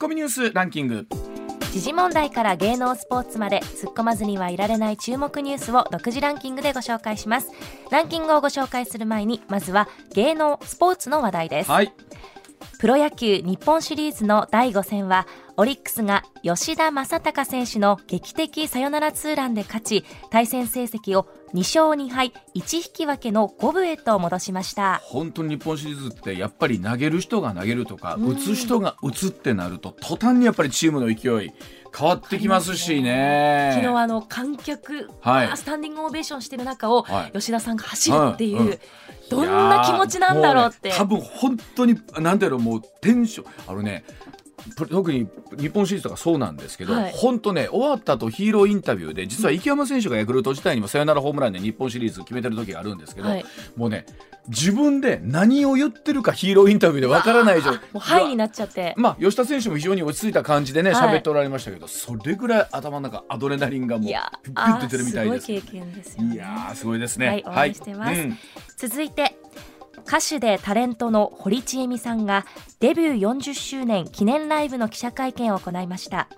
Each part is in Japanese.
コミニュースランキング。時事問題から芸能スポーツまで突っ込まずにはいられない注目ニュースを独自ランキングでご紹介します。ランキングをご紹介する前にまずは芸能スポーツの話題です、はいプロ野球日本シリーズの第5戦はオリックスが吉田正尚選手の劇的サヨナラツーランで勝ち対戦成績を2勝2敗1引き分けの5分へと戻しました。本当に日本シリーズってやっぱり投げる人が投げるとか、打つ人が打つってなると途端にやっぱりチームの勢い変わってきますしね。昨日あの観客、はい。スタンディングオベーションしてる中を、はい。吉田さんが走るっていう、うんうんどんな気持ちなんだろうって。ね多分本当になんていうのもうテンションあのねプ特に日本シリーズとかそうなんですけど、はい。本当ね終わった後ヒーローインタビューで実は池山選手がヤクルト時代にもサヨナラホームランで日本シリーズ決めてる時があるんですけど、はい。もうね自分で何を言ってるかヒーローインタビューでわからない状もうハイになっちゃって。まあ、吉田選手も非常に落ち着いた感じでねはい。喋っておられましたけど、それぐらい頭の中アドレナリンがもうピュッピュッ出てるみたいです。い経験ですよね。いやーすごいですね。はい応援してます。うん。続いて歌手でタレントの堀ちえみさんがデビュー40周年記念ライブの記者会見を行いました、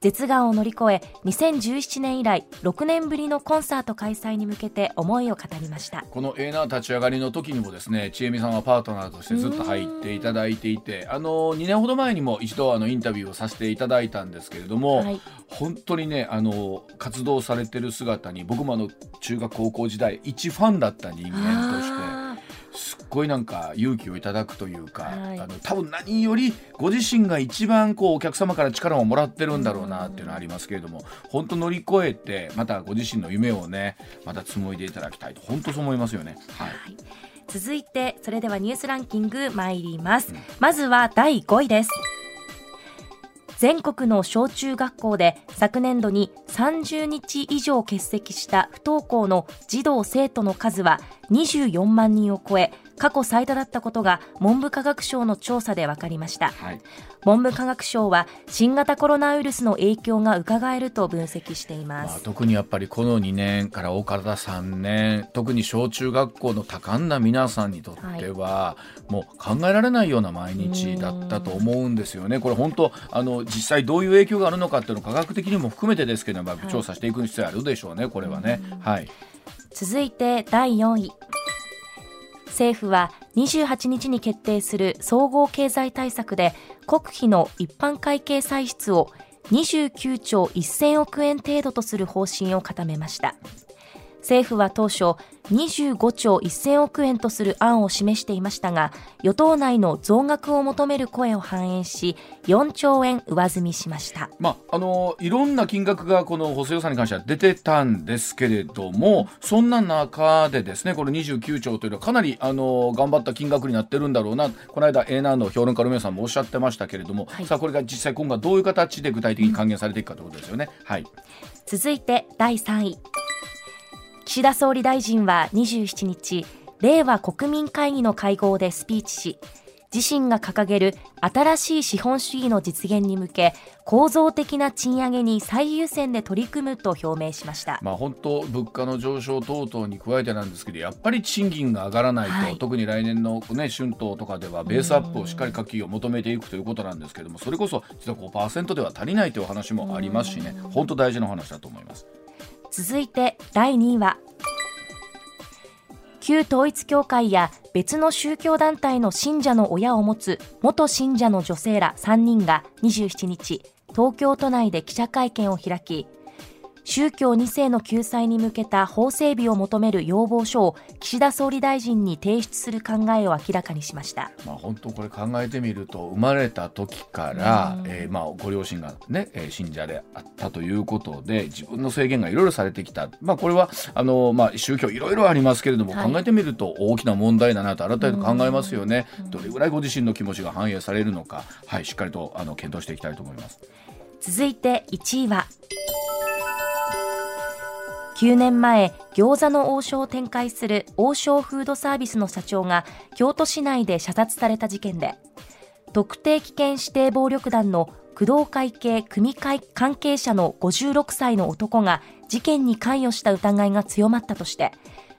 絶がんを乗り越え2017年以来6年ぶりのコンサート開催に向けて思いを語りました。このエーナー立ち上がりの時にもですね千恵美さんはパートナーとしてずっと入っていただいていてあの2年ほど前にも一度あのインタビューをさせていただいたんですけれども、はい。本当にねあの活動されてる姿に僕もあの中学高校時代一ファンだった人間として。あすっごいなんか勇気をいただくというか、はい。あの多分何よりご自身が一番こうお客様から力をもらってるんだろうなっていうのはありますけれども本当乗り越えてまたご自身の夢をねまた紡いでいただきたいと本当そう思いますよね。はい。ーはい。続いてそれではニュースランキング参ります、まずは第5位です全国の小中学校で昨年度に30日以上欠席した不登校の児童生徒の数は24万人を超え過去最多だったことが文部科学省の調査で分かりました。はい。文部科学省は新型コロナウイルスの影響が伺えると分析していままあ、す、特にやっぱりこの2年から岡田3年特に小中学校の多感な皆さんにとっては、もう考えられないような毎日だったと思うんですよね。これ本当あの実際どういう影響があるのかっていうのを科学的にも含めてですけども、い。調査していく必要あるでしょうねこれはね。はい。続いて第4位政府は28日に決定する総合経済対策で国費の一般会計歳出を29兆1000億円程度とする方針を固めました。政府は当初25兆1000億円とする案を示していましたが与党内の増額を求める声を反映し4兆円上積みしました。まあ、あのいろんな金額がこの補正予算に関しては出てたんですけれどもそんな中でですねこの29兆というのはかなりあの頑張った金額になってるんだろうな。この間 A ナーの評論家の皆さんもおっしゃってましたけれども、はい。さあこれが実際今後はどういう形で具体的に還元されていくかということですよね。はい。続いて第3位岸田総理大臣は27日令和国民会議の会合でスピーチし自身が掲げる新しい資本主義の実現に向け構造的な賃上げに最優先で取り組むと表明しました。まあ、本当物価の上昇等々に加えてなんですけどやっぱり賃金が上がらないと、はい。特に来年の、ね、春闘とかではベースアップをしっかり各企業求めていくということなんですけどもそれこそ実は5%では足りないというお話もありますしね本当大事なお話だと思います。続いて第2位は。旧統一教会や別の宗教団体の信者の親を持つ元信者の女性ら3人が27日東京都内で記者会見を開き宗教2世の救済に向けた法整備を求める要望書を岸田総理大臣に提出する考えを明らかにしました。まあ、本当これ考えてみると生まれた時から、えーまあ、ご両親が、ねえー信者であったということで自分の制限がいろいろされてきた、まあ、これはあの、まあ、宗教いろいろありますけれども、はい。考えてみると大きな問題だなと改めて考えますよね。どれぐらいご自身の気持ちが反映されるのか、はい、しっかりとあの検討していきたいと思います。続いて1位は9年前餃子の王将を展開する王将フードサービスの社長が京都市内で射殺された事件で特定危険指定暴力団の工藤会系組会関係者の56歳の男が事件に関与した疑いが強まったとして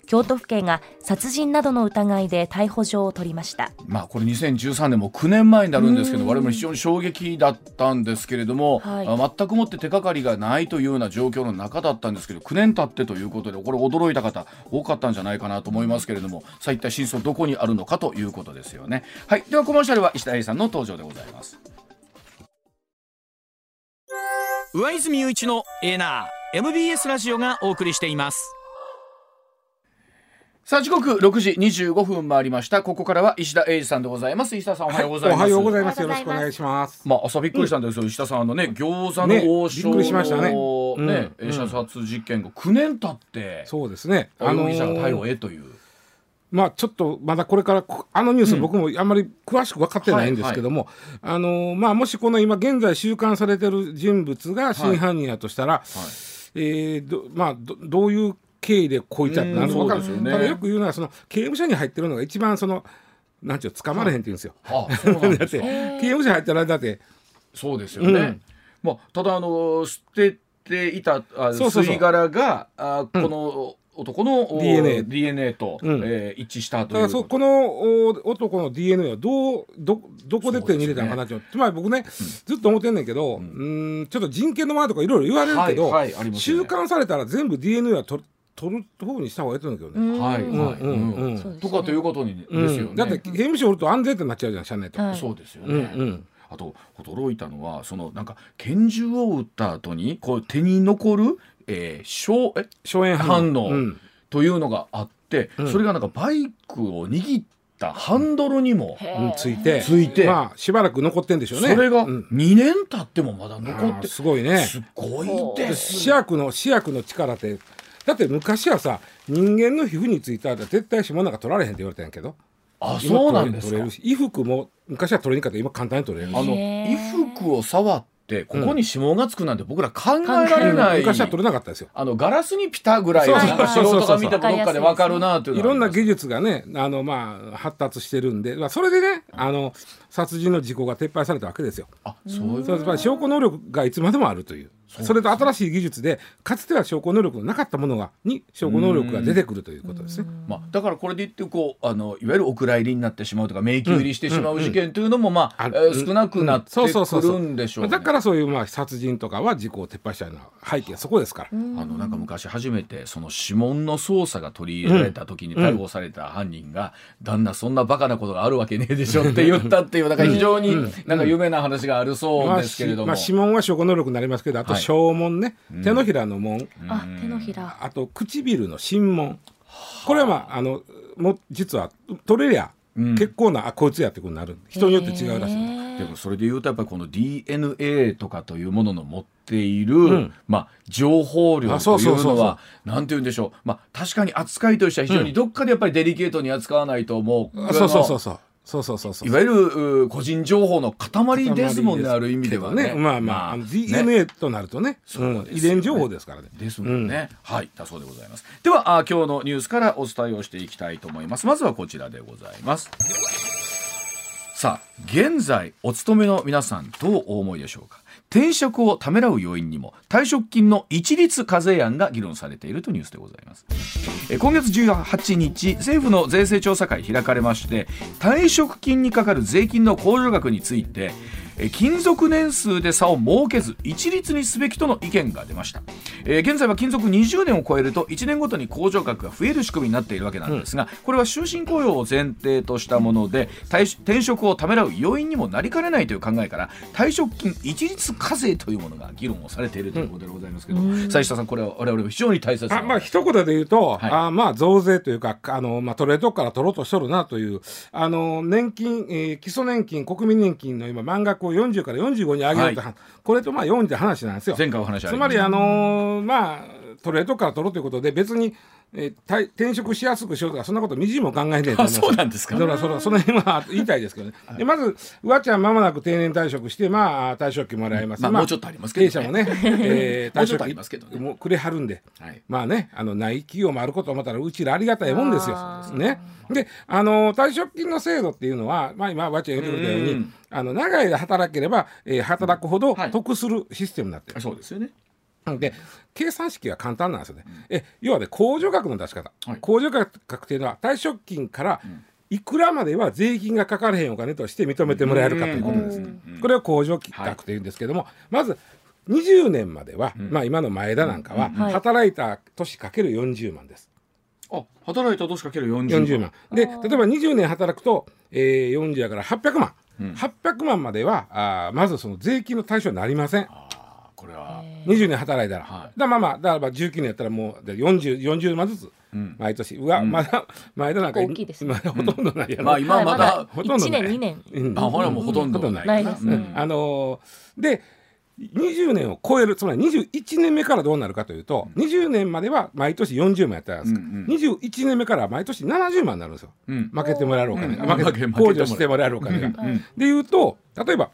京都府警が殺人などの疑いで逮捕状を取りました。まあこれ2013年も9年前になるんですけど我々非常に衝撃だったんですけれども、はい、全くもって手がかりがないというような状況の中だったんですけど9年経ってということでこれ驚いた方多かったんじゃないかなと思いますけれどもさあ一体真相どこにあるのかということですよね。はい。ではコマーシャルは石田英さんの登場でございます。上泉雄一のエナー MBS ラジオがお送りしていますさあ時刻六時二十五分回りました。ここからは石田英二さんでございます。石田さんおはようございます、はい、おはようございます。よろしくお願いします。まあ朝びっくりしたんですよ、うん、石田さんあのね餃子の王将の、ね、しましたね。ね、うん、射殺事件が九年経ってそうですね。あの容疑者が逮捕へという、まあちょっとまだこれからあのニュース僕もあんまり詳しく分かってないんですけども、あのまあもしこの今現在収監されてる人物が真犯人やとしたら、はい、えー、どまあどどういう経緯でこういったってなるのか、ね、ただよく言うのはその刑務所に入ってるのが一番そのなんていう捕まれへんって言うんですよ。あ。そうなんです。だって刑務所入ったらだってそうですよね。うん、まあただあの捨てていたあ吸い殻があこの、男の DNA, DNA と、うん、えー、一致したという。だからそこの男の DNA はどうどどこで手に入れたのかなって、ね、つまり僕ね、うん、ずっと思ってんねんけど、うん、んちょっと人権の前とかいろいろ言われるけど、はいはいね、収監されたら全部 DNA は取取る方にした方がいいと思うけどね。はい、うん。うん。とかということにですよね。だって刑務所おると安全ってなっちゃうじゃん、社内と。そうですよね。うんあと驚いたのはそのなんか拳銃を撃った後にこう手に残る、えー、硝え？硝煙反応というのがあって、それがなんかバイクを握ったハンドルにもついて。ついて、まあ、しばらく残ってんでしょうね。それが2年経ってもまだ残って、すごいね。すごいです試薬の試薬の力ってだって昔はさ人間の皮膚についたら絶対指紋なんか取られへんって言われたんやけど。あそうなんですか？衣服も昔は取れにかった今簡単に取れる。あの衣服を触ってここに指紋がつくなんて僕ら考えられない、昔は取れなかったですよ。あのガラスにピタぐらい素人が見たどっかで分かるなといういろんな技術がねあのまあ発達してるんで、まあ、それでねあの殺人の事故が撤廃されたわけですよ。あそういう証拠能力がいつまでもあるというそれと新しい技術でかつては証拠能力のなかったものがに証拠能力が出てくるということですね。まあ、だからこれで言ってこうあのいわゆるお蔵入りになってしまうとか迷宮入りしてしまう事件というのも、まあ、うんうん、少なくなってくるんでしょう、ね、だからそういうまあ殺人とかは事故を撤廃したような背景はそこですから。あのなんか昔初めてその指紋の捜査が取り入れられた時に逮捕された犯人が、旦那そんなバカなことがあるわけねえでしょって言ったっていうだから非常になんか有名な話があるそうですけれども。まあ、指紋は証拠能力になりますけどあと証文ね、はい手のひらの紋、あ手のひら。あと唇の心紋これはまああのも実は取れりゃ結構な、あこいつやってことになる。人によって違うらしいでもそれでいうとやっぱりこの DNA とかというものの持っている、うん、まあ、情報量というのはなんて言うんでしょう、まあ、確かに扱いとしては非常にどっかでやっぱりデリケートに扱わないと思う、うん、そうそうそうそうそうそうそういわゆる個人情報の塊ですもんねある意味ではね。まあまあ、まあ、DNA となるとね、うん、遺伝情報ですからね。ですもんね、うん、はい。だそうでございます。ではあ今日のニュースからお伝えをしていきたいと思います。まずはこちらでございますさあ現在お勤めの皆さんどうお思いでしょうか？転職をためらう要因にも退職金の一律課税案が議論されているとニュースでございます。今月18日政府の税制調査会開かれまして退職金にかかる税金の控除額について勤続年数で差を設けず一律にすべきとの意見が出ました、えー、現在は勤続20年を超えると1年ごとに控除額が増える仕組みになっているわけなんですが、うん、これは終身雇用を前提としたもので転職をためらう要因にもなりかねないという考えから退職金一律課税というものが議論をされているということでございますけど、うん、下さんこれは我々非常に大切なあまあ一言で言うと、はい、あまあ増税というかあの、まあ、取れとこから取ろうとしとるなというあの年金、えー、基礎年金国民年金の今満額を40から45 25に上げようと、はい、これとまあ4って話なんですよ。前回お話つまりあのー、まあトレードから取ろうということで別にえー、転職しやすくしようとかそんなことみじも考えないとそうなんですか？だからそのその辺は言いたいですけどね、でまずうわちゃんまもなく定年退職してまあ退職金もらえます、まあ、もうちょっとありますけど、ね、弊社もね、えー、退職金もくれはるんで、はい、まあねあのない企業もあること思ったらうちらありがたいもんですよ。ね。であの退職金の制度っていうのはまあ今わちゃん言ってくれたようにあの長い間働ければ、えー、働くほど得するシステムになってる、そうですよねで計算式は簡単なんですよね。え要はね控除額の出し方、はい。控除額っていうのは退職金からいくらまでは税金がかからへんお金として認めてもらえるかということです。うん。これを控除額というんですけども、まず20年までは、まあ今の前田なんかは、はい。働いた年かける40万です。あ働いた年かける40 40万。で、例えば20年働くと、えー、40やから800万。800万まではあーまずその税金の対象になりません。これは。20年働いたら、はい。だからまあまあだからまあ19年やったらもうで 40, 40万ずつん。毎年、うわまだ前田なんか大きいですね。まだほとんどないやろ、まあ今まだほとんどない。1年2年。うん。あほらもうほとんど。ほない。ないですね。あのーで20年を超えるつまり21年目からどうなるかというと、20年までは毎年40万やったんですか、うん21年目からは毎年70万になるんですよ、うん。負けてもらえるお金が、うん。負け控除してもらえるお金が。うん。でいうと例えば、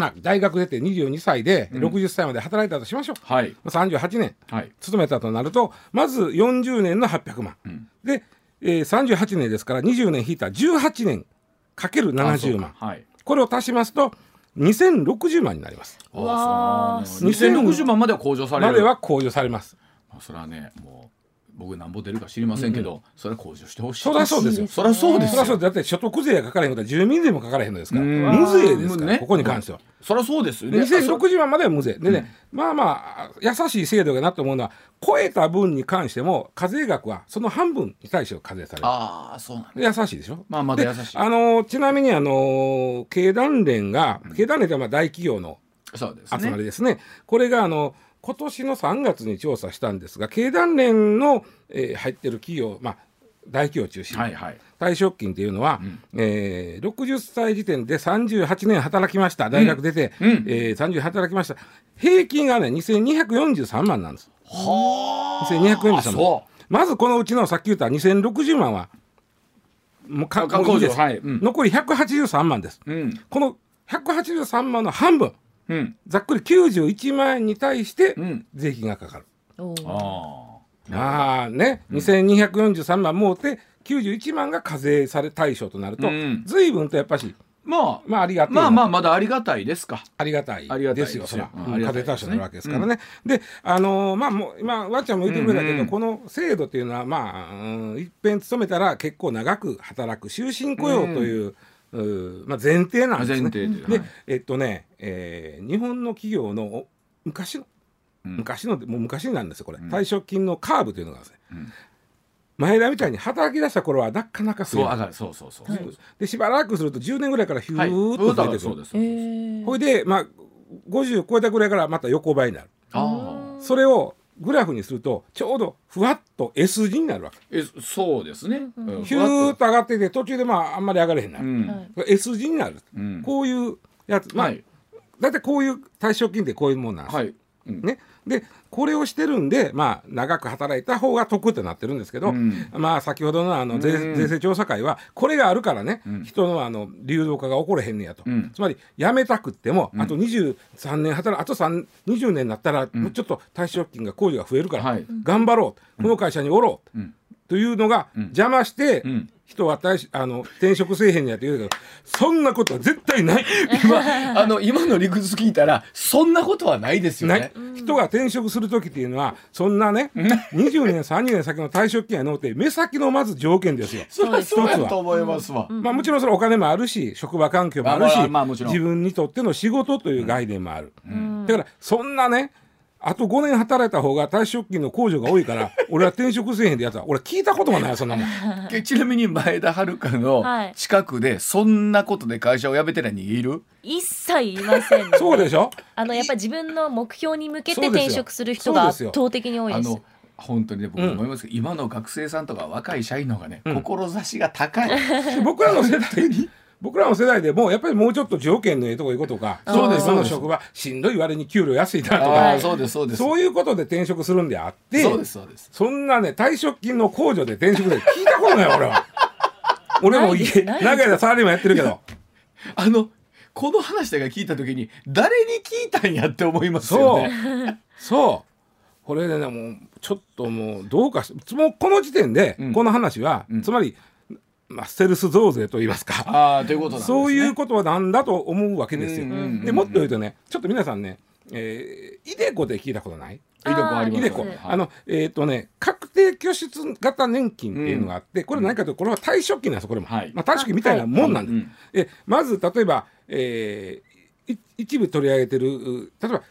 まあ、大学出て22歳で60歳まで働いたとしましょう、はい。38年はい。勤めたとなるとまず40年の800万、で、えー、38年ですから20年引いたら18年かけるあそう70万。かはい。これを足しますと2060万になります。あわーそう2060万までは控除される。までは控除されます。まあそれはねもう僕なんぼ出るか知りませんけど、それは控除してほしい。そりゃそうですよ。そりゃそうですよ。そりゃそうだって所得税がかからへんことは住民税もかからへん。のですからうん無税ですから、ねここに関しては。そりゃそうですよ。ね2060万までは無税。でね、まあまあ優しい制度だなと思うのは超えた分に関しても課税額はその半分に対して課税される。ああそうなんだで優しいでしょ？まあまだ優しい。あのちなみにあの経団連が経団連ってまあ大企業のそうですね。集まりですね。これがあの今年の3月に調査したんですが経団連の、えー入ってる企業まあ大企業を中心に、はいはい。退職金っていうのは、えー60歳時点で38年働きました。大学出て、うん。えー30働きました。平均がね2243万なんです。はあ。2243万。そまずこのうちのさっき言った2060万はもうかかもういいです、控除はい。うん。残り183万です。ううん。この183万の半分うん。ざっくり91万円に対してうん。税金がかかる、おー。あまあね、2243万もうて91万が課税され対象となると、うん随分とやっぱしまあ。まあありがたいなまあまあまだありがたいですか。ありがたい。ありがたいですよ、そら、うん。ありがたいですね。課税対象になるわけですからね。で、あのーまあ、もう、今、わっちゃんも言ってくれたけど、うんうんこの制度っていうのは、まあ、うん、いっぺん勤めたら、結構長く働く終身雇用という。うーまあ、前提なんですね。前提でで、はい。えっとね、えー日本の企業のお昔の、うん。昔のもう昔になるんですよこれ、ん。退職金のカーブというのがあるんですね、うん。前田みたいに働き出した頃はなかなかそう上がる。そうそうそう。はい。でしばらくすると10年ぐらいからヒュはい。ーッと増えてくる、そうですえー。ほいで、まあ、50超えたぐらいからまた横ばいになる。それをグラフにすると、ちょうどふわっと S 字になるわけ。えそうですねうんヒューッと上がってて、途中でまあ、あんまり上がれへんなる。うんはい S 字になる。うんこういうやつ。まあ、はいだいたいこういう退職金ってこういうもんなんです。はいうんね。で、これをしてるんで、まあ、長く働いた方が得ってなってるんですけど、うん。まあ、先ほどのあの税,、うん。税制調査会は、これがあるからね、ん。人のあの流動化が起これへんねやと。うん。つまり、辞めたくっても、あと23年働あと3 20年になったら、もうちょっと退職金が控除が増えるから、はい。頑張ろう、この会社におろう、うん。というのが邪魔して、ん人は退しあの転職せえへんねやって言うけど、そんなことは絶対ない。今あの今の理屈聞いたらそんなことはないですよね。人が転職する時っていうのはそんなね20年30年先の退職金やのって目先のまず条件ですよ。そりゃそう一つはやと思いますわ。まあ、もちろんそれお金もあるし職場環境もあるし、まあまあ自分にとっての仕事という概念もある、んだからそんなねあと5年働いた方が退職金の控除が多いから 俺は転職せえへんってやつは俺聞いたことがないよそんなもん。えちなみに前田遥のはい。近くでそんなことで会社を辞めてない人いる？一切いませんね。そうでしょ？あのやっぱり自分の目標に向けて転職する人が圧倒的に多いです。あの本当にね僕思いますけど、今の学生さんとか若い社員の方がね、志が高い。僕らの世代に？僕らの世代でもやっぱりもうちょっと条件のええとこ行くとかそうです今の職場しんどい割に給料安いなとあかあそうですそうです。そういうことで転職するんであってそうですそうです。そんなね退職金の控除で転職で聞いたことない俺は。俺もないですないです長い間サラリーマンやってるけど。あのこの話だけ聞いた時に誰に聞いたんやって思いますよそう。ね。そう。これでねもうちょっともうどうかしもうこの時点でうん。この話は、うん。つまり、まあ、ステルス増税と言いますか。ああということ。そういうことはなんだと思うわけですよ。うんうんうんうん。でもっと言うとねちょっと皆さんねえー、イデコで聞いたことない？イデコありますイデコ、はい。あのえっ、とね確定拠出型年金っていうのがあって、これ何かというとこれは退職金なんですよこれも、はい。まあ、退職金みたいなもんなんです、うんえまず例えば、えーい一部取り上げてるう例えば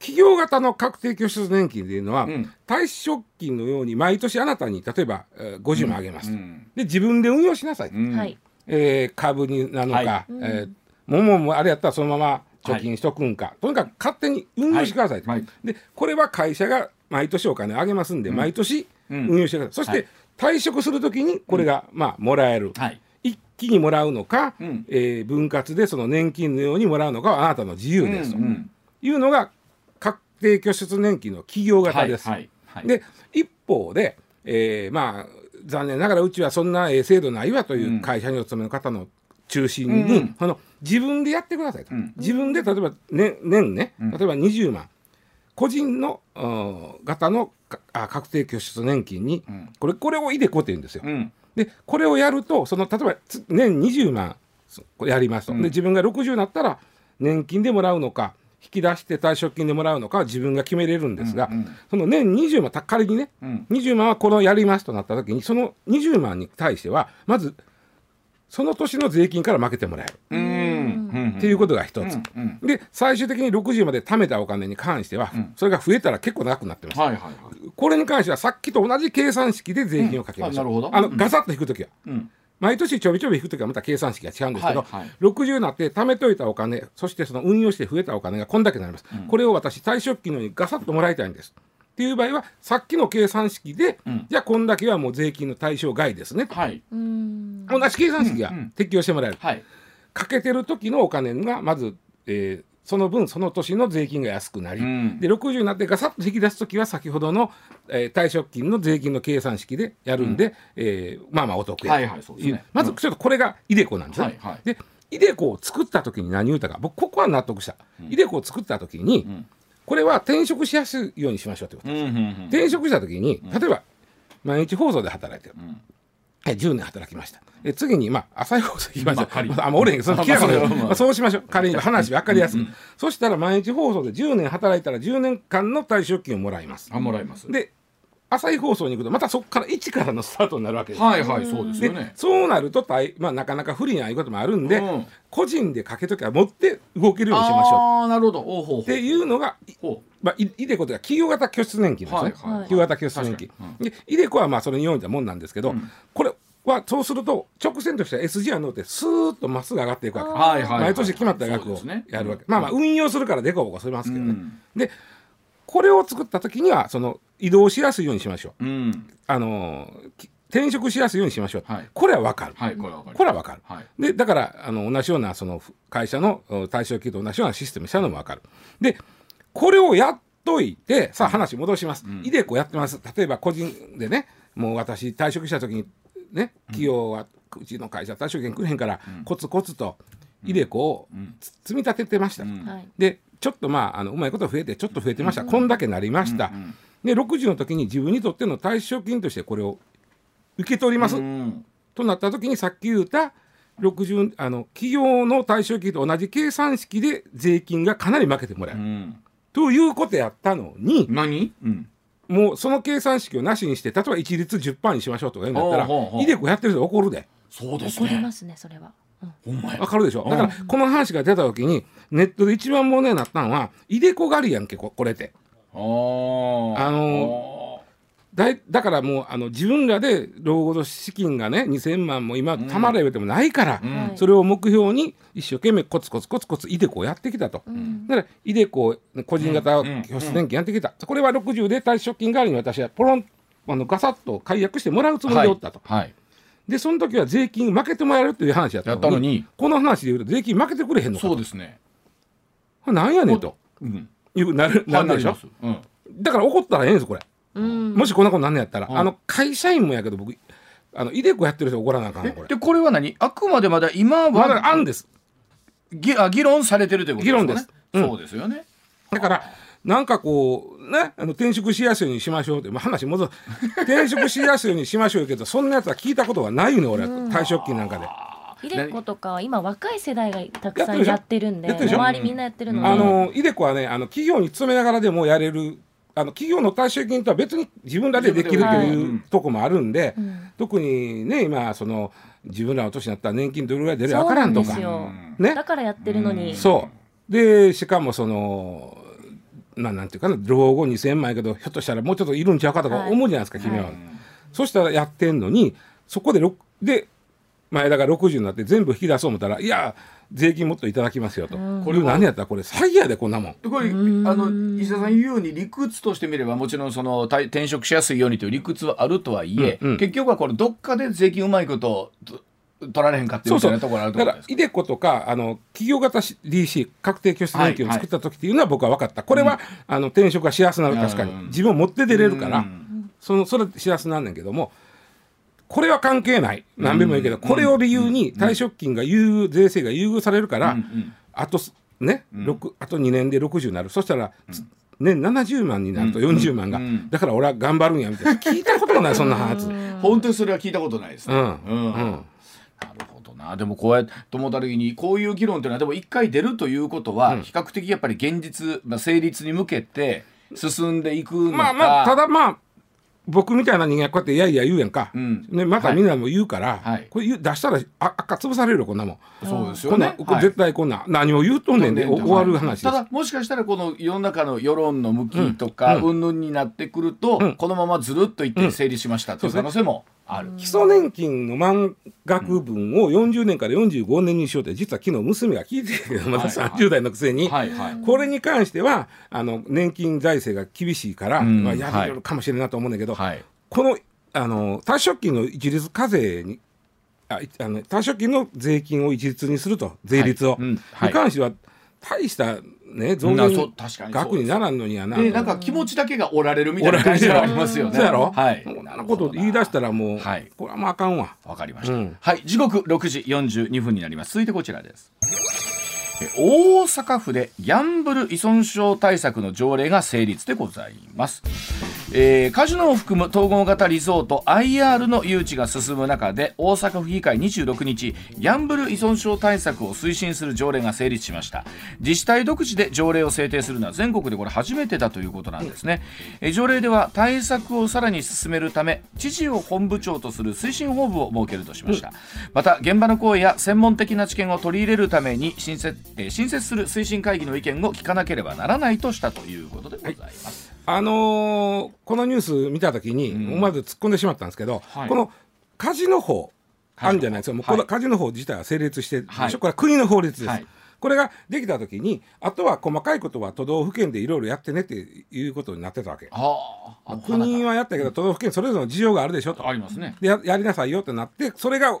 企業型の確定拠出年金っていうのは、うん。退職金のように毎年あなたに例えば、えー50万あげます、うん。で自分で運用しなさい、うん。はい。えー株になのか、はい。えーもももあれやったらそのまま貯金しとくんか、とにかく勝手に運用してくださいと、はい。はいでこれは会社が毎年お金をあげますんで、毎年うん。運用してください、そして、退職するときにこれが、まあもらえる、はい。一気にもらうのか、うん。えー分割でその年金のようにもらうのかはあなたの自由ですとうんうん。いうのが確定拠出年金の企業型です。はいはいで一方で、えーまあ残念ながらうちはそんなえー制度ないわという会社にお勤めの方の中心に、うんその自分でやってくださいと、うん。自分で例えば、ね、年ねうん。例えば20万。個人のうん型のかあ確定拠出年金に、うん。これこれをイデコって言うんですよ。うん。でこれをやるとその例えばつ年20万そこれやりますと、うん。で自分が60になったら年金でもらうのか引き出して退職金でもらうのかは自分が決めれるんですが、うんうん。その年20万た仮にね、うん。20万はこのやりますとなった時にその20万に対してはまずその年の税金から負けてもらえる、っていうことが一つ、うん。うん。で最終的に60まで貯めたお金に関しては、ん。それが増えたら結構長くなってます、はいはいはい。これに関してはさっきと同じ計算式で税金をかけましょう、うん。あのうんガサッと引く時は、うん毎年ちょびちょび引くときはまた計算式が違うんですけど、はいはい。60になって貯めといたお金そしてその運用して増えたお金がこんだけになります、これを私退職金のようにガサッともらいたいんです。っていう場合はさっきの計算式で、うん。じゃあこんだけはもう税金の対象外ですねと、はい。うん。同じ計算式がうん。うん。適用してもらえる、はい。かけてる時のお金がまず、えーその分その年の税金が安くなり、うん。で60になってガサッと引き出す時は先ほどの、えー退職金の税金の計算式でやるんで、えーまあまあお得や。はいまずちょっとこれがイデコなんですね。はいはい。でイデコを作った時に何言うたか。僕ここは納得した、イデコを作った時に、ん。これは転職しやすいようにしましょうってこと、うんうんうん。転職した時に例えば毎日放送で働いてる、んえ10年働きました。え次にまあ朝日放送行きました、まああんまおれへんそのまあ。そうしましょう。仮に話分かりやすく、そしたら毎日放送で10年働いたら10年間の退職金をもらいます。あもらいます。で朝日放送に行くとまたそこから1からのスタートになるわけです、はいはいそうですでよね。そうなると大、まあ、なかなか不利なこともあるんで、うん。個人でかけときは持って動けるようにしましょう。ああなるほど。おうほうほう。っていうのが、まあ、いイデコとい企業型拠出年金ですね、はいはい企業型拠出年金、確かに。でイデコはまあそれに応じたもんなんですけど、これはそうすると直線としては SG は乗ってスーッとまっすぐ上がっていくわけ、はいはいはい毎年決まった額をやるわけ、まあまあ運用するからデコボコしますけどね、うん。でこれを作った時にはその移動しやすいようにしましょう。うん。あの転職しやすいようにしましょう、はい。これは分かる、はいこれはわかる。これは分かる、はい。でだからあの同じようなその会社のお対象企業と同じようなシステムにしたのも分かる。でこれをやっといてさあ話戻します、イデコやってます。例えば個人でねもう私退職した時にね企業はうちの会社退職金くれへんから、コツコツとイデコをつ積み立ててました、ん。はい。でちょっとまああのうまいこと増えてちょっと増えてました、こんだけなりました、で60の時に自分にとっての退職金としてこれを受け取ります、うんとなった時にさっき言った60あの企業の対象金と同じ計算式で税金がかなり負けてもらえる、うん。ということやったのに何？うん。もうその計算式をなしにして例えば一律10%にしましょうとか言うんだったらほうほうほう。イデコやってる人怒るで。そうです怒りねますね、それは。うん。ほんまや。わかるでしょ？だからこの話が出た時にネットで一番問題になったのはイデコ狩りやんけここれって。あのだいだからもうあの自分らで老後の資金がね2,000万も今たまれべてもないから、ん。それを目標に一生懸命コツコツコツコツイデコをやってきたと、だからイデコ個人型うん。拠出年金やってきた、これは60で退職金代わりに私はポロンあのガサッと解約してもらうつもりでおったと、はい。はいでその時は税金負けてもらえるっていう話やったのにやったのに。この話で言うと税金負けてくれへんのかと。そうですね。なんやねんと。うん。いうなるなんでしょ？うん。だから怒ったらええんですこれ。うん。もしこんなことなんねやったら、うん。あの会社員もやけど僕あのイデコやってる人怒らなあかんのこれ。でこれは何？あくまでまだ今まだは案です。ぎあ議論されてるということですよね。議論です。うん。そうですよね。だからなんかこうねあの転職しやすいようにしましょうって、まあ、話戻る 転職しやすいようにしましょうけどそんなやつは聞いたことがないよね俺は。退職金なんかで。イデコとかは今若い世代がたくさんややってるんででしょ？周りみんなやってるので、あのイデコはねあの企業に勤めながらでもやれるあの企業の退職金とは別に自分らでできるとはいいうとこもあるんで、うん。特にね今その自分らの年になったら年金どれぐらい出るか分からんとか。ね。だからやってるのに、そう。でしかもそのまあなんていうかな老後2000万やけどひょっとしたらもうちょっといるんちゃうかとかはい。思うじゃないですか、君は、そしたらやってんのにそこでろで前田が60になって全部引き出そう思ったらいや税金もっといただきますよと、これ何やったらこれ詐欺やでこんなもん。でこれあの石田さん言うように理屈としてみればもちろんその退転職しやすいようにという理屈はあるとはいえ、うんうん。結局はこれどっかで税金うまいことと取られへんかっていうみたいなところあるとだからイデコとかあの企業型 DC 確定拠出年金を作った時っていうのは僕は分かった、これは、あの転職がしやすなる確かに、うん自分を持って出れるから、うん。そのそれしやすなんねんけどもこれは関係ない。何べもいいけど、これを理由に退職金が優遇税制が優遇されるから、ん。あとすね、六あと2年で60になる。そしたら、つ年70万になると40万が、うん。だから俺は頑張るんやみたいな。聞いたことがないそんな話。うん。本当にそれは聞いたことないですね。うん。うんなるほどな。でもこうやってと思った時にこういう議論というのはでも一回出るということは比較的やっぱり現実、まあ、成立に向けて進んでいくのか。まあまあただまあ僕みたいな人間はこうやっていやいや言うやんか、ん。ね、またみんなも言うから、はい。これ出したらあ赤潰されるよこんなもん。そうですよこんな絶対こんな、何を言うとんねんで、お終わる話です。ただもしかしたらこの世の中の世論の向きとかうん。云々になってくると、うんこのままずるっといって成立しましたという可能性もある。基礎年金の満額分を40年から45年にしようって実は昨日娘が聞いてるけどまだはい。はい30代のくせに、はい。はい。これに関してはあの年金財政が厳しいから、うん。まあ、やれるかもしれないなと思うんだけど、はい。このあの退職金の一律課税にあいあの退職金の税金を一律にすると税率を、はい。うん。はい。に関しては大したね増に額にならんのにやな。でなんか気持ちだけが折られるみたいな。感じがありますよね。そうやろ、はい。もうあのこと言い出したらもう、はい。これはもうあかんわ。わかりました、うん。はい。時刻6時42分になります。続いてこちらです。え大阪府でギャンブル依存症対策の条例が成立でございます、えーカジノを含む統合型リゾート IR の誘致が進む中で大阪府議会26日ギャンブル依存症対策を推進する条例が成立しました。自治体独自で条例を制定するのは全国でこれ初めてだということなんですね、えー条例では対策をさらに進めるため知事を本部長とする推進本部を設けるとしました、また現場の声や専門的な知見を取り入れるために新設,、えー新設する推進会議の意見を聞かなければならないとしたということでございます、あのーこのニュース見たときに、うん。思わず突っ込んでしまったんですけど、はい。このカジノ法あるんじゃないですか、もうこはい。のカジノ法自体は成立してるでしょ、はいこれは国の法律です。はい。これができたときに、あとは細かいことは都道府県でいろいろやってねっていうことになってたわけ。はあ国はやったけど、都道府県それぞれの事情があるでしょと。ありますね。でややりなさいよってなってそれが、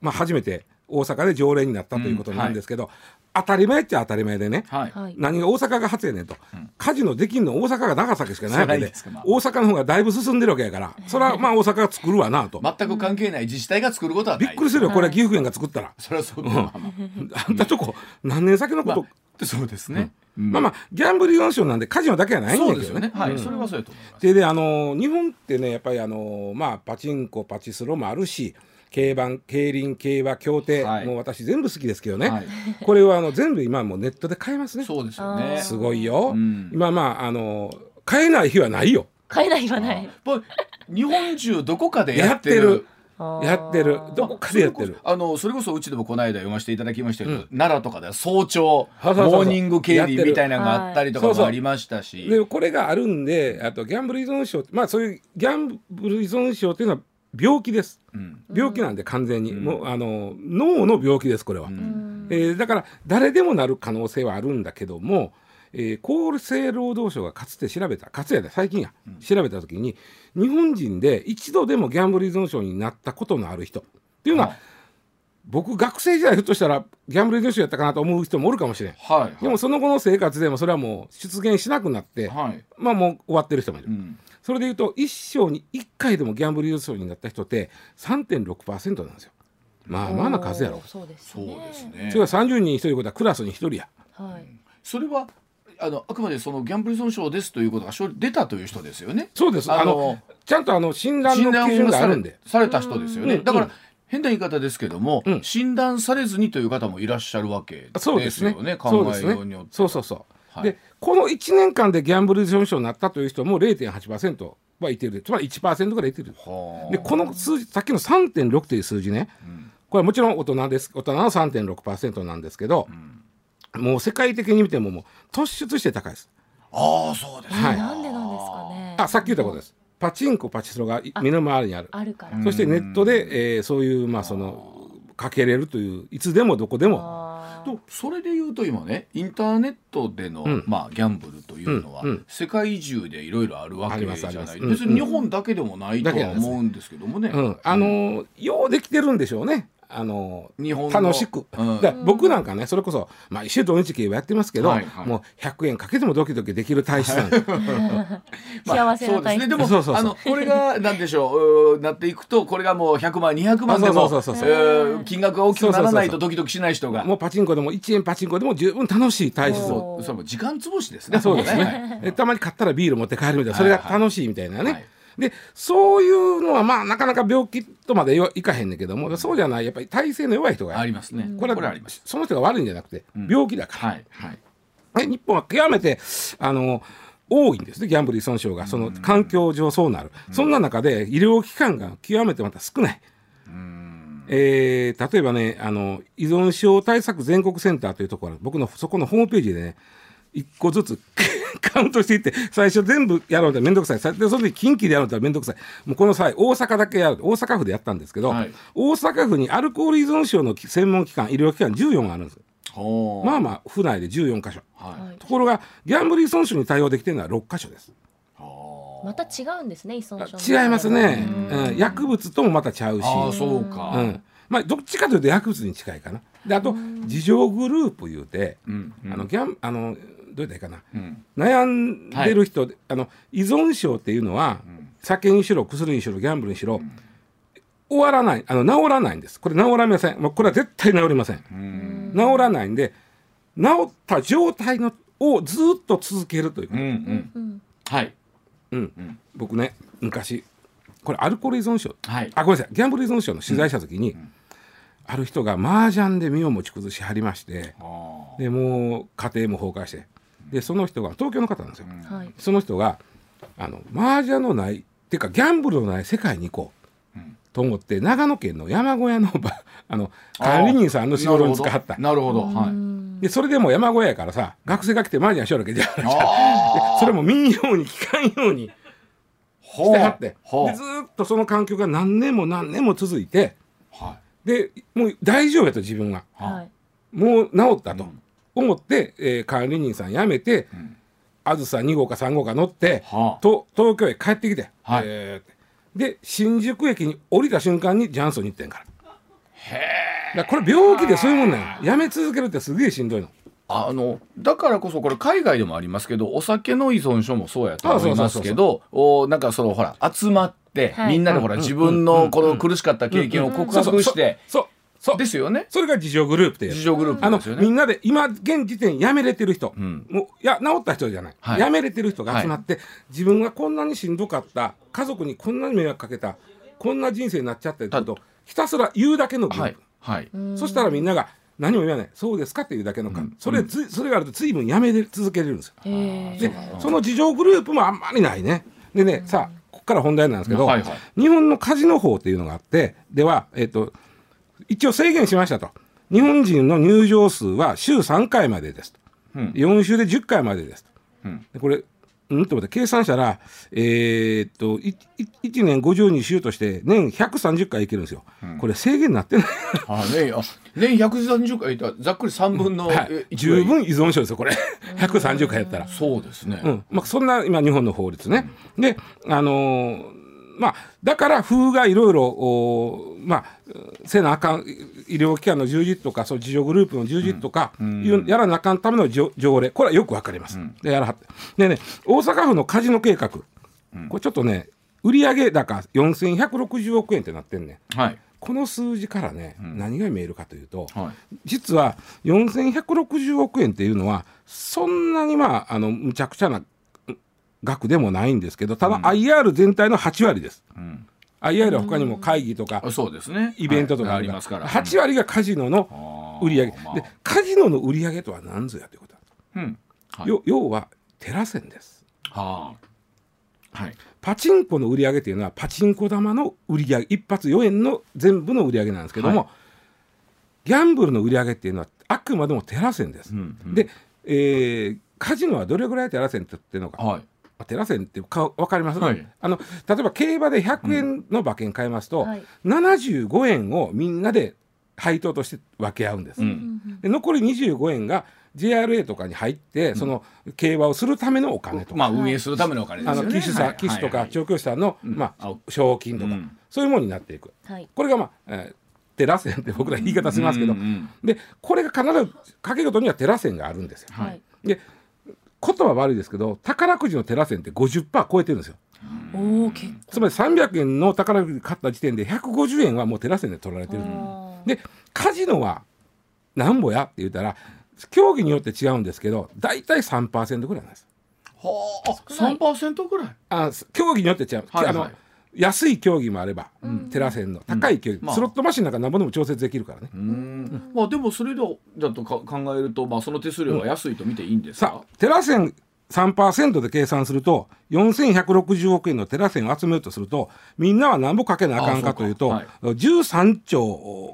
まあ、初めて大阪で条例になったということなんですけど、当たり前っちゃ当たり前でね、はい、はい。何が大阪が初やねんと、カジノできんの大阪が長崎しかないわけで。ですか。まあ。大阪の方がだいぶ進んでるわけやから。それはまあ大阪が作るわなと、全く関係ない自治体が作ることはないびっくりするよこれ岐阜県が作ったら、それはそう、まあまあ。あんたとこ何年先のこと、まあそうですね、うん。まあまあギャンブル依存症なんでカジノだけはないんだけどね。そうですよね。はい、それはそうやと思います。でであの日本ってねやっぱりあのまあパチンコパチスロもあるし競馬競輪競馬競艇、はい。もう私全部好きですけどね、はい。これはあの全部今もうネットで買えますね。そうですよね。すごいよ、うん。今まああの買えない日はないよ。買えないはない。日本中どこかでやってる。やってる。どこかでやってる。あのそれこそうちでもこの間読ませていただきましたけど、奈良とかでは早朝そうそうそう。モーニング競輪みたいなのがあったりとかもありましたし、でこれがあるんであとギャンブル依存症まあそういうギャンブル依存症っていうのは病気です。うん。病気なんで完全に、うん。もうあの脳の病気ですこれは、うん。えーだから誰でもなる可能性はあるんだけども、えー厚生労働省がかつて調べたかつやで最近や、調べた時に日本人で一度でもギャンブル依存症になったことのある人っていうのは、はい僕学生時代ひょっとしたらギャンブル依存症やったかなと思う人もおるかもしれん。はいでもその後の生活でもそれはもう出現しなくなって、はい、まあもう終わってる人もいる。うん、それでいうと一生に1回でもギャンブル依存症になった人って3.6%なんですよ。まあまあな数やろ。そうですそうねですねそれは30人に1人ことはクラスに1人や。はいそれはあのあくまでそのギャンブル依存症ですということが出たという人ですよね。そうです。あのあのちゃんとあの診断の基準があるんで。された人ですよね、うんだから、変な言い方ですけども、うん。診断されずにという方もいらっしゃるわけですそうですね。よね。考えそうですねようによって。そうそうそう、はい。でこの1年間でギャンブル依存症になったという人も0.8%はいてる。つまり1%ぐらいいてる。はあ。でこの数字さっきの3.6という数字ね、これはもちろん大人です。大人の3.6%なんですけど、もう世界的に見てももう突出して高いです。ああそうです。はい。なんでなんですかね。あさっき言ったことです。パチンコパチスロがい身の回りにある。あるから。そしてネットで、えーそういうまあそのかけれるといういつでもどこでも。とそれで言うと今ねインターネットでの、ん。まあ、ギャンブルというのは、うん。うん。世界中でいろいろあるわけじゃない。別に日本だけでもないとは思うんですけどもね。うん、あのーようできてるんでしょうね。あのー日本の楽しく、うん僕なんかねそれこそ、まあ、週土日系はやってますけど、はいはいもう100円かけてもドキドキできる体質なんです 幸せなそうですね。でもそうそうそうあのこれがなんでしょうなっていくとこれがもう100万200万でもそうそうそうそうえー金額が大きくならないとドキドキしない人が。もうパチンコでも1円パチンコでも十分楽しい体質おーそれも時間潰しですね。そうですね。ね。でたまに買ったらビール持って帰るみたいな、それが楽しいみたいなね。はいで、そういうのはまあなかなか病気とまでいかへんねんけども、そうじゃない、やっぱり体勢の弱い人がありますね。これはこれあります。その人が悪いんじゃなくて、病気だから。はいはい。で日本は極めて、あの、多いんですね、ギャンブル依存症が。その環境上そうなる。そんな中で医療機関が極めてまた少ない。えー例えばねあの依存症対策全国センターというところ僕のそこのホームページでね一個ずつ カウントしていって最初全部やろうと面倒くさい。さでその時近畿でやろうと面倒くさい。もうこの際大阪だけやる大阪府でやったんですけど、はい。大阪府にアルコール依存症の専門機関医療機関14あるんですほう。まあまあ府内で14箇所。はい。はいところがギャンブル依存症に対応できてるのは6箇所です。また違うんですね依存症の。違いますね、うん。うん、薬物ともまたちゃうし。ああそうか。うん。まあ、どっちかというと薬物に近いかな。であと自助グループいうて、うんうん。あのギャンあのどうやったらいいかな、うん。悩んでる人で、あの依存症っていうのは、酒にしろ薬にしろギャンブルにしろ、終わらない。あの治らないんです。これ治らません。もうこれは絶対治りません、治らないんで治った状態のをずっと続けるというか、うんうん。うんはい。うん。僕ね昔これアルコール依存症。はい。あごめんなさい。ギャンブル依存症の取材した時に、ある人が麻雀で身を持ち崩しはりましてあでもう家庭も崩壊してでその人が東京の方なんですよ、はい。その人があの麻雀のないっていうかギャンブルのない世界に行こう、と思って長野県の山小屋のば あの管理人さんの仕事に使った。なるほど。なるほど。はい。でそれでも山小屋やからさ学生が来て麻雀しよるわけじゃないで それも民謡に聞かんようにしてはって。でずーっとその環境が何年も何年も続いてはでもう大丈夫やと自分は。はい。もう治ったと思って、えー管理人さん辞めて、ん。あずさ2号か3号か乗って、はあ。と東京へ帰ってきて、はい。えーで新宿駅に降りた瞬間にジャンソンに行ってんから。へえ。これ病気でそういうもんなんや。やめ続けるってすげえしんどいの。あのだからこそこれ海外でもありますけどお酒の依存症もそうやと思いますけあどおなんかそのほら集まって、はい。みんなでほら、自分のこの苦しかった経験を告白して、そうそう。ですよね。それが自助グループっていう自助グループあの。みんなで今現時点辞めれてる人、んもういや治った人じゃない、はい。辞めれてる人が集まって、自分がこんなにしんどかった家族にこんなに迷惑かけたこんな人生になっちゃったってことをひたすら言うだけのグルーはプい、はい。そしたらみんなが何も言わない。そうですかっていうだけの感、それずそれがあると随分やめれ続けれるんですよ。へでその自助グループもあんまりないね。でね、さあここから本題なんですけど、はいはい。日本のカジノ法っていうのがあってでは、えっと一応制限しましたと。日本人の入場数は週3回までですと、うん。4週で10回までですと、うん。でこれうん？と思って計算したら、えーっといい1年52週として年130回いけるんですよ、これ制限になってない。あねあ年130回いたらざっくり3分の、はい。え、一十分依存症ですよこれ。130回やったら。そうですね、うん。まあ、そんな今日本の法律ね。であのーまあ、だから風がいろいろまあせなあかん医療機関の充実とかそう自助グループの充実とか、いうやらなあかんための条条例。これはよくわかります。でやらはでね大阪府のカジノ計画、これちょっとね売上高4160億円ってなってんねん。はい。この数字からね、何が見えるかというと、はい。実は4160億円っていうのはそんなにまああのむちゃくちゃな額でもないんですけどただ IR 全体の8割です、ん。あいわゆる他にも会議とかそうですね。イベントとかはい。ありますから。8割がカジノの売り上げ、でカジノの売り上げとは何ぞやということだ。と、う要はテラセンです。はあ。はい。パチンコの売り上げというのはパチンコ玉の売り上げ一発4円の全部の売り上げなんですけども、はい。ギャンブルの売り上げっていうのはあくまでもテラセンです、うんうん。で、えーカジノはどれぐらいテラセンってっていうのか、はいテラセンってか分かります、はい。あの例えば競馬で100円の馬券買いますと、はい。75円をみんなで配当として分け合うんです、うん。で残り25円が JRA とかに入って、その競馬をするためのお金とか、まあ運営するためのお金ですよね。あの騎手さ騎手とかはい。調教師さんの、まああ、賞金とか、うん。そういうものになっていく。はい。これがまあ、えーテラセンって僕ら言い方しますけど、うんうんでこれが必ず掛け事にはテラセンがあるんですよ。はい。で言葉悪いですけど宝くじのテラセンって50%超えてるんですよ。おつまり300円の宝くじ買った時点で150円はもうテラセンで取られてる。構でカジノはなんぼやって言ったら競技によって違うんですけど大体3%ぐらいなんです。はあ三パーセントぐらい？あ競技によって違う、はいはいあの安い競技もあれば、テラセンの高い競技、まあ。スロットマシンなんかなんぼでも調節できるからね。うん。まあでもそれだだとか考えるとまあその手数料は安いと見ていいんですか？さあテラセン3%で計算すると4160億円のテラセンを集めようとするとみんなは何ぼかけなあかんかというとあそう13兆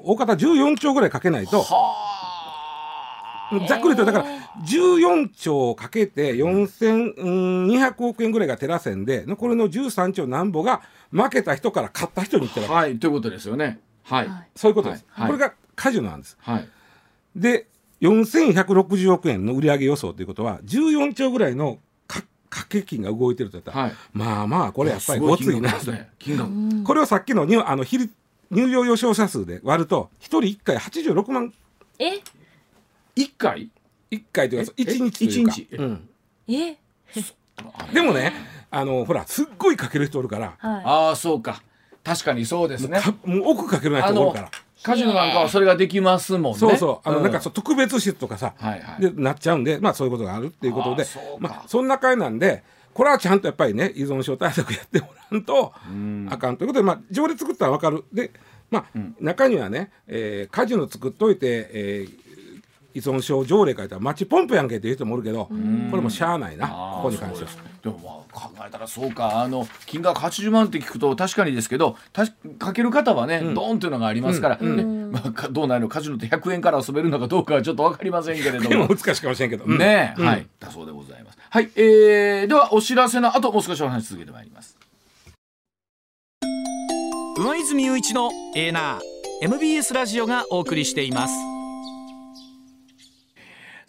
大方14兆ぐらいかけないとはざっくりとだから14兆かけて4200億円ぐらいがテラセンで残りの13兆なんぼが負けた人から勝った人にいってるあはいということですよね。はい。はい。そういうことです、はい。これがカジノなんです。はい。で4160億円の売上予想ということは14兆ぐらいのか掛け金が動いてると言ったら、はい。まあまあこれやっぱりすごついな金額ですね。金額。これをさっきの入あの入場予想者数で割ると1人1回86万え？一回？1回というかえ？1日というか。一日？うん。え？でもねあのほらすっごいかける人おるから、はい。ああそうか。確かにそうですね。かもう奥かけるない人おるから。カジノなんかはそれができますもんね。そうそう。あの、ん。なんかそう特別室とかさ、はいはい。でなっちゃうんでまあそういうことがあるっていうことで。まあそんな会なんでこれはちゃんとやっぱりね依存症対策やってもらうとあかんということでまあ条例作ったら分かる。でまあ、中にはね、えーカジノ作っといて、えー依存症条例書いたらマッチポンプやんけっていう人もおるけどこれもしゃあないなここに関しては。でもまあ考えたらそうか。あの金額80万って聞くと確かにですけどたしかける方はね、ドーンっていうのがありますから、ねまあ、かどうなるのカジノって100円から遊べるのかどうかはちょっと分かりませんけれどでもも。難しいかもしれんけど、うん。ねえ、うん。はい。だそうでございます。はい、えー、ではお知らせの後もう少しお話し続けてまいります。上泉雄一のエーナー MBS ラジオがお送りしています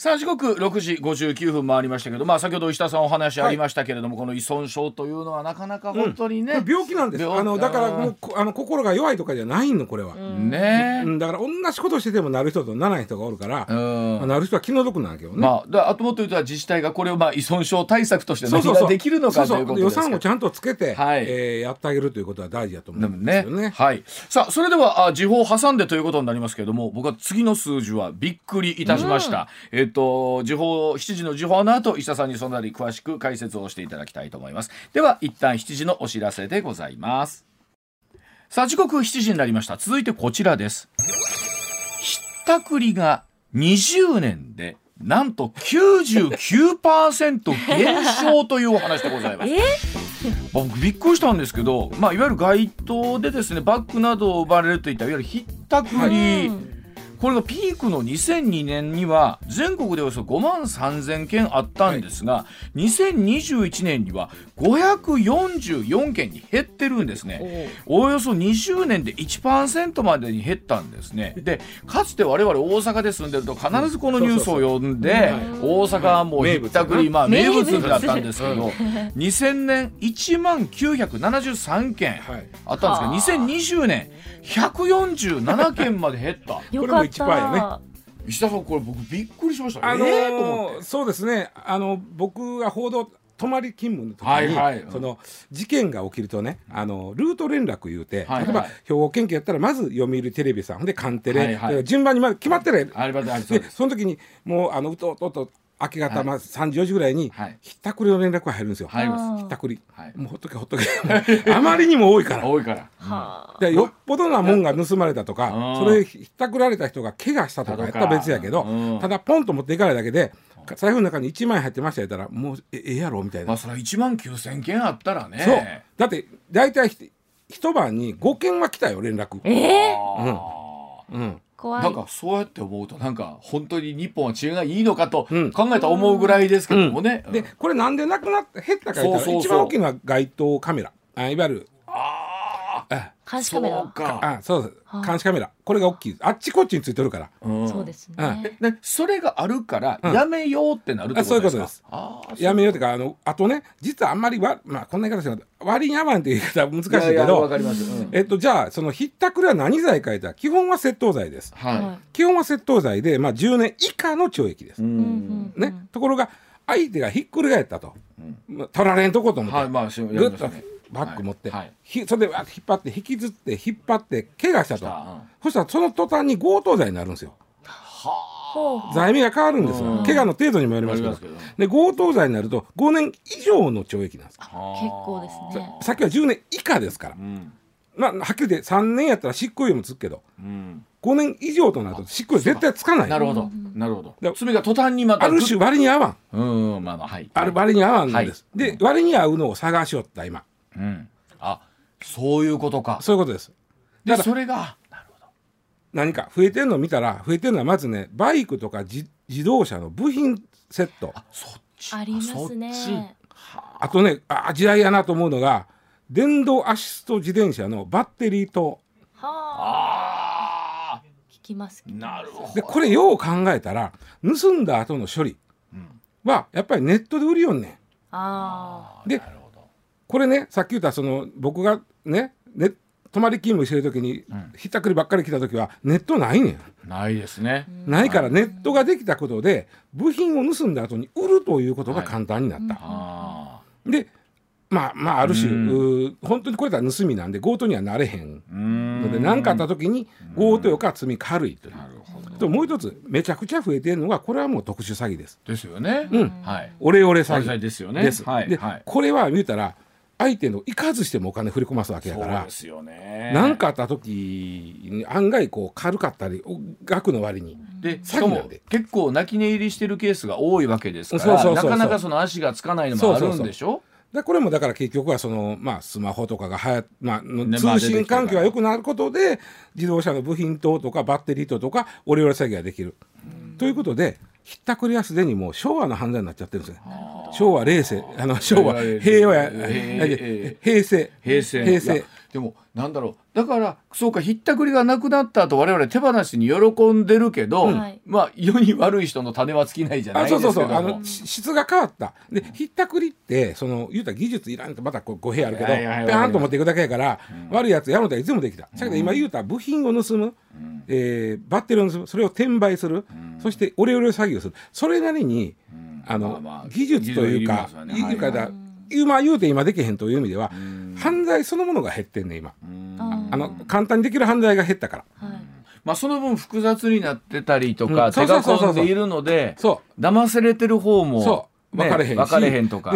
さあ時刻6時59分回りましたけど、まあ、先ほど石田さんお話ありましたけれども、この依存症というのはなかなか本当にね、病気なんです病あのだからもうこあの心が弱いとかじゃないのこれは、ね。うんだから同じことしててもなる人とならない人がおるから、なる人は気の毒なんだけどね、まあ、だあともっと言うと自治体がこれをまあ依存症対策として何そうそうそう。ができるのかということです予か算をちゃんとつけて、はい。えーやってあげるということは大事だと思うんですよね。はい。さあ、それでは、あ時報を挟んでということになりますけれども、僕は次の数字はびっくりいたしました。えっ、と、時報、7時の時報の後、石田さんにそのあたり詳しく解説をしていただきたいと思います。では、一旦7時のお知らせでございます。さあ、時刻7時になりました。続いてこちらです。ひったくりが20年で、なんと99%減少というお話でございます。え？僕びっくりしたんですけど、まあ、いわゆる街頭でですねバッグなどを奪われるといったいわゆるひったくり、うんこれがピークの2002年には全国でおよそ5万3000件あったんですが、2021年には544件に減ってるんですね。およそ20年で1%までに減ったんですね。でかつて我々大阪で住んでると必ずこのニュースを読んで大阪はもうひったくり、まあ、名物だったんですけど2000 年1万973件はいあったんですけど2020年147件まで減った。1%やね石田さんこれ僕びっくりしました。あのーえーと思って。そうですねあの僕が報道泊まり勤務の時に、はいはいその事件が起きるとねあのルート連絡言うて、はいはい例えば兵庫県警やったらまず読売テレビさんほんでカンテレ、はいはい順番にまあ決まってるあればあれそうです。でその時にもうあのうとうとうと明け方、まあ、3時4時ぐらいにはい。ひったくりの連絡が入るんですよ。入ります。ひったくり、はいもうほっとけほっとけ。あまりにも多いから。多いから。はあ。でよっぽどなもんが盗まれたとかうん。それひったくられた人が怪我したとかやったら別やけどうん。ただポンと持っていかないだけで財布の中に1万円入ってましたやったらもうえええやろみたいな、まあそれは1万9000件あったらね。そう。だって大体ひ一晩に5件は来たよ連絡、ええあー。うん、怖い。なんかそうやって思うとなんか本当に日本は治安がいいのかとうん。考えたら思うぐらいですけどもね。でこれなんでなくなって減ったか言ったらそうそうそう。一番大きいのは街頭カメラ。あいわゆる監視カメラ。そうか。あそうです。はあ監視カメラ。これが大きいあっちこっちについてるから。あ、うん。そうですうんねでそれがあるからうん。やめようってなるってことですか？あそういうことです。やめようというかあのあとね実はあんまりわ、まあ、こんな言い方して割に合わんっていう言い方は難しいけどわかります。うん。えっと、じゃあそのひったくりは何罪か言ったら基本は窃盗罪です。は基本は窃盗罪で、まあ、10年以下の懲役です。い。う、うんんうん。ね、ところが相手がひっくり返ったと、まあ取られんとこと思って、はいまあしやりぐっとバッグ持って、はい。はい。ひそれで引っ張って引きずって引っ張って怪我したと。した。うん。そしたらその途端に強盗罪になるんですよ。ほう。罪名が変わるんですうん。よ怪我の程度にもよりますけど。よりますで強盗罪になると5年以上の懲役なんです。結構ですね。さっきは10年以下ですから。うん。まあはっきり言って3年やったら執行猶予もつくけど。うん。5年以上となると執行猶予絶対つかない。なるほど。なるほど。だ。罪が途端にまたある種割に合わん。うん。うん。まあまあはい。ある割に合わんのはい。です、で割に合うのを探しよった今うん。あそういうことか。そういうことです。でだからそれがなるほど。何か増えてんの見たら増えてるのはまずねバイクとか自自動車の部品セット。そっち。ありますね。あとねあ時代やなと思うのが電動アシスト自転車のバッテリーと。はあ。あ聞きますあなるほど。でこれよう考えたら盗んだ後の処理はやっぱりネットで売りよんねん。あでなるほど。これねさっき言ったその僕がねね泊まり勤務してる時に、ひったくりばっかり来た時はネットないねん。ないですね。ないからネットができたことで部品を盗んだ後に売るということが簡単になった、あでまあまあある種、う本当にこれだ盗みなんで強盗にはなれへん。ので何かあった時に強盗よりか罪軽いという。ともう一つめちゃくちゃ増えてるのがこれはもう特殊詐欺です。ですよね。うん。はい。オレオレ詐詐欺欺ですよね。です、で、はい。はい。これは見たら相手の行かずしてもお金振り込ますわけやからそうですよね。何かあった時に案外こう軽かったりお額の割に。でしかも結構泣き寝入りしてるケースが多いわけですからなかなかその足がつかないのもあるんでしょ？でこれもだから結局はその、まあ、スマホとかがはや、まあ通信環境が良くなることで自動車の部品等とかバッテリー等とかオレオレ詐欺ができる。ということでひったくりはすでにもう昭和の犯罪になっちゃってるんですよ。昭和冷世あの昭和。平和平成。平成。平成。でもなんだろう。だからそうかひったくりがなくなった後我々手放しに喜んでるけど、はい。まあ世に悪い人の種は尽きないじゃないあですけども。そうそうそう。あのし質が変わった。でひったくりってその言うたら技術いらんとまたこう語弊あるけどペーンと持っていくだけやから、悪いやつやるのといつもできた。だけど今言うたら部品を盗む、えーバッテリーを盗む。それを転売する、そしてオレオレ詐欺をする。それなりに、あの、まあまあ技術というかね。いうかだはい今言うて今できへんという意味では、犯罪そのものが減ってんね今、あの簡単にできる犯罪が減ったから。はい。まあその分複雑になってたりとか、うん。そ手がうそうそう。そう込んでいるのでそう。騙されてる方もそう。分かれへんし、分かれへんとか。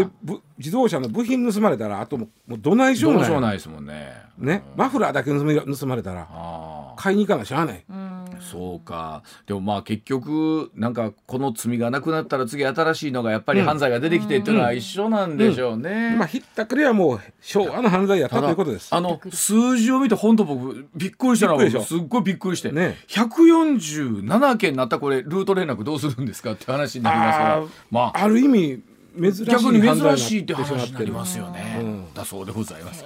自動車の部品盗まれたらあともうもうどないしようもない。どうしようもないですもんね。ね、マフラーだけ盗み盗まれたらあ買いに行かなしゃあない、うん。あそうか。でもまあ結局なんかこの罪がなくなったら次新しいのがやっぱり犯罪が出てきてっていうのは一緒なんでしょうね。まあひったくりはもう昭和の犯罪やったということです。あの数字を見て本当僕びっくりしたのはすっごいびっくりして、ね。147件なったこれルート連絡どうするんですかって話になりますからまあある意味珍しい逆に珍しいってになってしま話になりますよね、うん。だそうでございます。